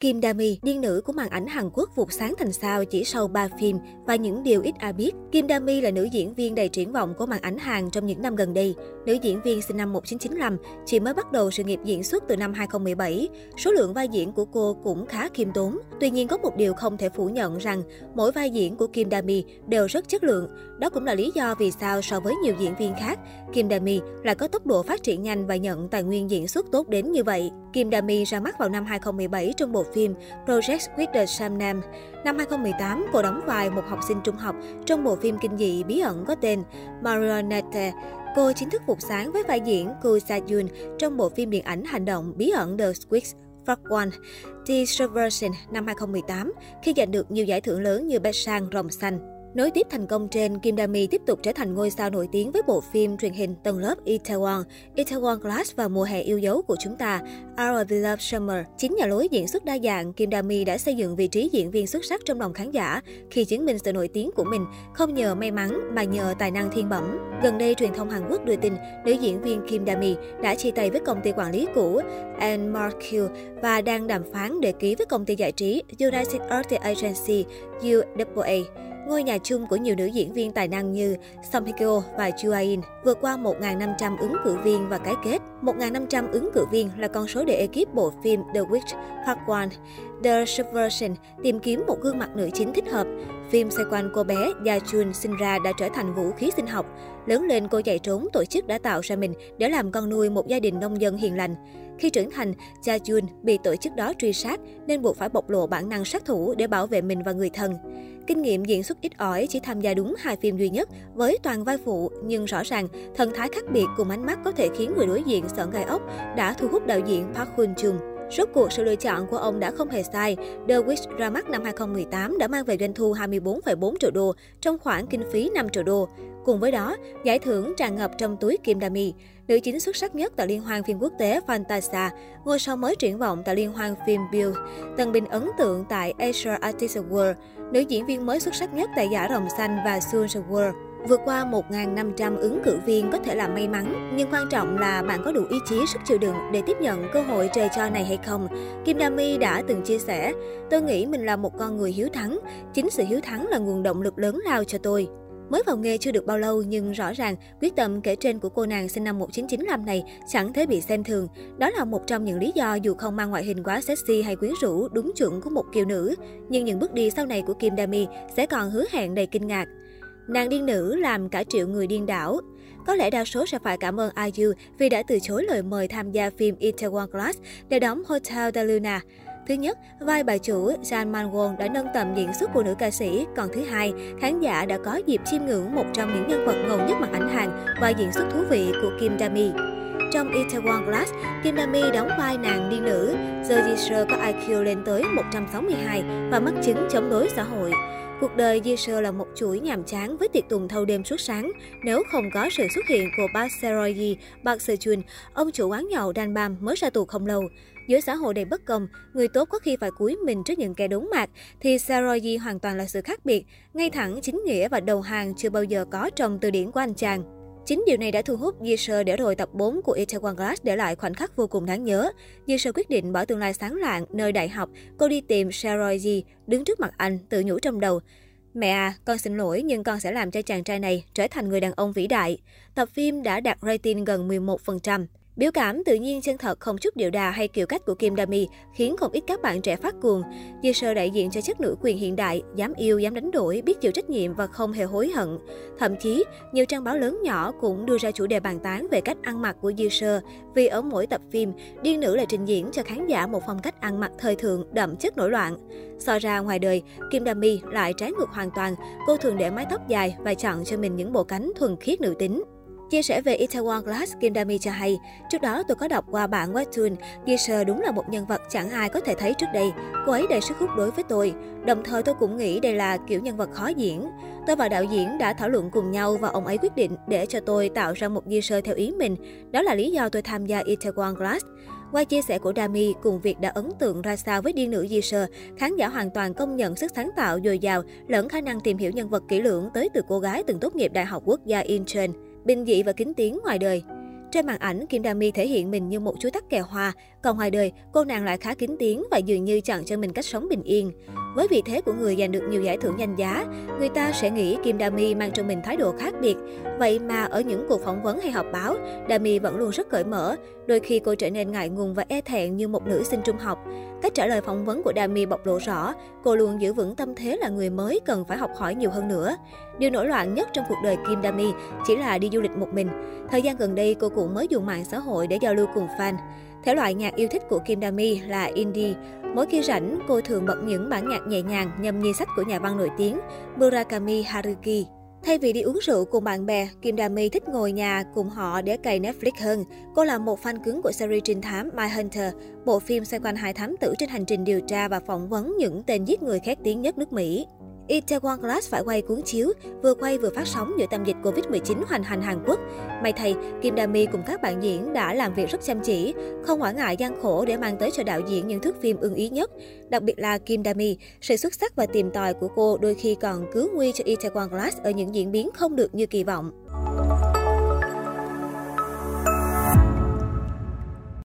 Kim Dami, điên nữ của màn ảnh Hàn Quốc vụt sáng thành sao chỉ sau 3 phim và những điều ít ai biết. Kim Dami là nữ diễn viên đầy triển vọng của màn ảnh Hàn trong những năm gần đây. Nữ diễn viên sinh năm 1995, chỉ mới bắt đầu sự nghiệp diễn xuất từ năm 2017. Số lượng vai diễn của cô cũng khá khiêm tốn. Tuy nhiên có một điều không thể phủ nhận rằng mỗi vai diễn của Kim Dami đều rất chất lượng. Đó cũng là lý do vì sao so với nhiều diễn viên khác, Kim Dami lại có tốc độ phát triển nhanh và nhận tài nguyên diễn xuất tốt đến như vậy. Kim Dami ra mắt vào năm 2017 trong bộ phim Project with the Sam Nam. Năm 2018, cô đóng vai một học sinh trung học trong bộ phim kinh dị bí ẩn có tên Marionette. Cô chính thức phục sáng với vai diễn Koo Sa Yoon trong bộ phim điện ảnh hành động bí ẩn The Squid Frog One, The Subversion năm 2018 khi giành được nhiều giải thưởng lớn như Best Sang Rồng Xanh. Nối tiếp thành công trên, Kim Dami tiếp tục trở thành ngôi sao nổi tiếng với bộ phim truyền hình tầng lớp Itaewon, Itaewon Class và Mùa hè yêu dấu của chúng ta, Our Beloved Summer. Chính nhà lối diễn xuất đa dạng, Kim Dami đã xây dựng vị trí diễn viên xuất sắc trong lòng khán giả khi chứng minh sự nổi tiếng của mình không nhờ may mắn mà nhờ tài năng thiên bẩm. Gần đây, truyền thông Hàn Quốc đưa tin nữ diễn viên Kim Dami đã chia tay với công ty quản lý cũ Anne và đang đàm phán để ký với công ty giải trí United Arts Agency UAA ngôi nhà chung của nhiều nữ diễn viên tài năng như Song Hye Kyo và Chua In, vượt qua 1.500 ứng cử viên và cái kết. 1.500 ứng cử viên là con số để ekip bộ phim The Witch Part 1, The Subversion tìm kiếm một gương mặt nữ chính thích hợp. Phim xoay quanh cô bé Ya Chun sinh ra đã trở thành vũ khí sinh học. Lớn lên cô chạy trốn tổ chức đã tạo ra mình để làm con nuôi một gia đình nông dân hiền lành. Khi trưởng thành, Cha Jun bị tổ chức đó truy sát nên buộc phải bộc lộ bản năng sát thủ để bảo vệ mình và người thân. Kinh nghiệm diễn xuất ít ỏi chỉ tham gia đúng hai phim duy nhất với toàn vai phụ, nhưng rõ ràng thần thái khác biệt cùng ánh mắt có thể khiến người đối diện sợ gai ốc đã thu hút đạo diễn Park Hoon Chung. Rốt cuộc sự lựa chọn của ông đã không hề sai. The Witch ra mắt năm 2018 đã mang về doanh thu 24,4 triệu đô trong khoản kinh phí 5 triệu đô. Cùng với đó, giải thưởng tràn ngập trong túi Kim Dami. Nữ chính xuất sắc nhất tại Liên hoan phim quốc tế Fantasia, ngôi sao mới triển vọng tại Liên hoan phim Bill, tần bình ấn tượng tại Asia Artist Award, nữ diễn viên mới xuất sắc nhất tại giải Rồng Xanh và Soul World. Vượt qua 1.500 ứng cử viên có thể là may mắn, nhưng quan trọng là bạn có đủ ý chí sức chịu đựng để tiếp nhận cơ hội trời cho này hay không. Kim Dami đã từng chia sẻ, tôi nghĩ mình là một con người hiếu thắng, chính sự hiếu thắng là nguồn động lực lớn lao cho tôi. Mới vào nghề chưa được bao lâu nhưng rõ ràng quyết tâm kể trên của cô nàng sinh năm 1995 này chẳng thể bị xem thường. Đó là một trong những lý do dù không mang ngoại hình quá sexy hay quyến rũ đúng chuẩn của một kiều nữ, nhưng những bước đi sau này của Kim Dami sẽ còn hứa hẹn đầy kinh ngạc. Nàng điên nữ làm cả triệu người điên đảo. Có lẽ đa số sẽ phải cảm ơn IU vì đã từ chối lời mời tham gia phim Itaewon Class để đóng Hotel de Luna. Thứ nhất, vai bà chủ Jan Manwon đã nâng tầm diễn xuất của nữ ca sĩ. Còn thứ hai, khán giả đã có dịp chiêm ngưỡng một trong những nhân vật ngầu nhất mặt ảnh hàng và diễn xuất thú vị của Kim Dami. Trong Itaewon Class, Kim Dami đóng vai nàng đi nữ. The Jisoo có IQ lên tới 162 và mắc chứng chống đối xã hội. Cuộc đời Jisoo là một chuỗi nhàm chán với tiệc tùng thâu đêm suốt sáng. Nếu không có sự xuất hiện của Park Seroyi, Park Seo-chun, ông chủ quán nhậu Dan Bam mới ra tù không lâu. Giữa xã hội đầy bất công, người tốt có khi phải cúi mình trước những kẻ đốn mạc, thì Seroyi hoàn toàn là sự khác biệt, ngay thẳng, chính nghĩa và đầu hàng chưa bao giờ có trong từ điển của anh chàng. Chính điều này đã thu hút Jisoo để rồi tập 4 của Itaewon Class để lại khoảnh khắc vô cùng đáng nhớ. Jisoo quyết định bỏ tương lai sáng lạng nơi đại học, cô đi tìm Seroji, đứng trước mặt anh, tự nhủ trong đầu. Mẹ à, con xin lỗi nhưng con sẽ làm cho chàng trai này trở thành người đàn ông vĩ đại. Tập phim đã đạt rating gần 11%. Biểu cảm tự nhiên chân thật không chút điệu đà hay kiểu cách của Kim Dami khiến không ít các bạn trẻ phát cuồng. Dư sơ đại diện cho chất nữ quyền hiện đại, dám yêu, dám đánh đổi, biết chịu trách nhiệm và không hề hối hận. Thậm chí, nhiều trang báo lớn nhỏ cũng đưa ra chủ đề bàn tán về cách ăn mặc của Dư sơ, vì ở mỗi tập phim, điên nữ lại trình diễn cho khán giả một phong cách ăn mặc thời thượng đậm chất nổi loạn. So ra ngoài đời, Kim Dami lại trái ngược hoàn toàn, cô thường để mái tóc dài và chọn cho mình những bộ cánh thuần khiết nữ tính. Chia sẻ về Itaewon Class, Kim Dami cho hay, trước đó tôi có đọc qua bản webtoon, Gisher đúng là một nhân vật chẳng ai có thể thấy trước đây. Cô ấy đầy sức hút đối với tôi. Đồng thời tôi cũng nghĩ đây là kiểu nhân vật khó diễn. Tôi và đạo diễn đã thảo luận cùng nhau và ông ấy quyết định để cho tôi tạo ra một Gisher theo ý mình. Đó là lý do tôi tham gia Itaewon Class. Qua chia sẻ của Dami cùng việc đã ấn tượng ra sao với điên nữ Jisoo, khán giả hoàn toàn công nhận sức sáng tạo dồi dào lẫn khả năng tìm hiểu nhân vật kỹ lưỡng tới từ cô gái từng tốt nghiệp Đại học Quốc gia Incheon bình dị và kính tiếng ngoài đời. Trên màn ảnh, Kim Dami thể hiện mình như một chú tắc kè hoa còn ngoài đời, cô nàng lại khá kín tiếng và dường như chọn cho mình cách sống bình yên. Với vị thế của người giành được nhiều giải thưởng danh giá, người ta sẽ nghĩ Kim Dami mang trong mình thái độ khác biệt. Vậy mà ở những cuộc phỏng vấn hay họp báo, Dami vẫn luôn rất cởi mở. Đôi khi cô trở nên ngại ngùng và e thẹn như một nữ sinh trung học. Cách trả lời phỏng vấn của Dami bộc lộ rõ, cô luôn giữ vững tâm thế là người mới cần phải học hỏi nhiều hơn nữa. Điều nổi loạn nhất trong cuộc đời Kim Dami chỉ là đi du lịch một mình. Thời gian gần đây, cô cũng mới dùng mạng xã hội để giao lưu cùng fan. Thể loại nhạc yêu thích của Kim Dami là indie. Mỗi khi rảnh, cô thường bật những bản nhạc nhẹ nhàng nhâm nhi sách của nhà văn nổi tiếng Murakami Haruki. Thay vì đi uống rượu cùng bạn bè, Kim Dami thích ngồi nhà cùng họ để cày Netflix hơn. Cô là một fan cứng của series trinh thám My Hunter, bộ phim xoay quanh hai thám tử trên hành trình điều tra và phỏng vấn những tên giết người khét tiếng nhất nước Mỹ. Itaewon Class phải quay cuốn chiếu, vừa quay vừa phát sóng giữa tâm dịch Covid-19 hoành hành Hàn Quốc. May thay, Kim Dami cùng các bạn diễn đã làm việc rất chăm chỉ, không quản ngại gian khổ để mang tới cho đạo diễn những thước phim ưng ý nhất. Đặc biệt là Kim Dami, sự xuất sắc và tìm tòi của cô đôi khi còn cứu nguy cho Itaewon Class ở những diễn biến không được như kỳ vọng.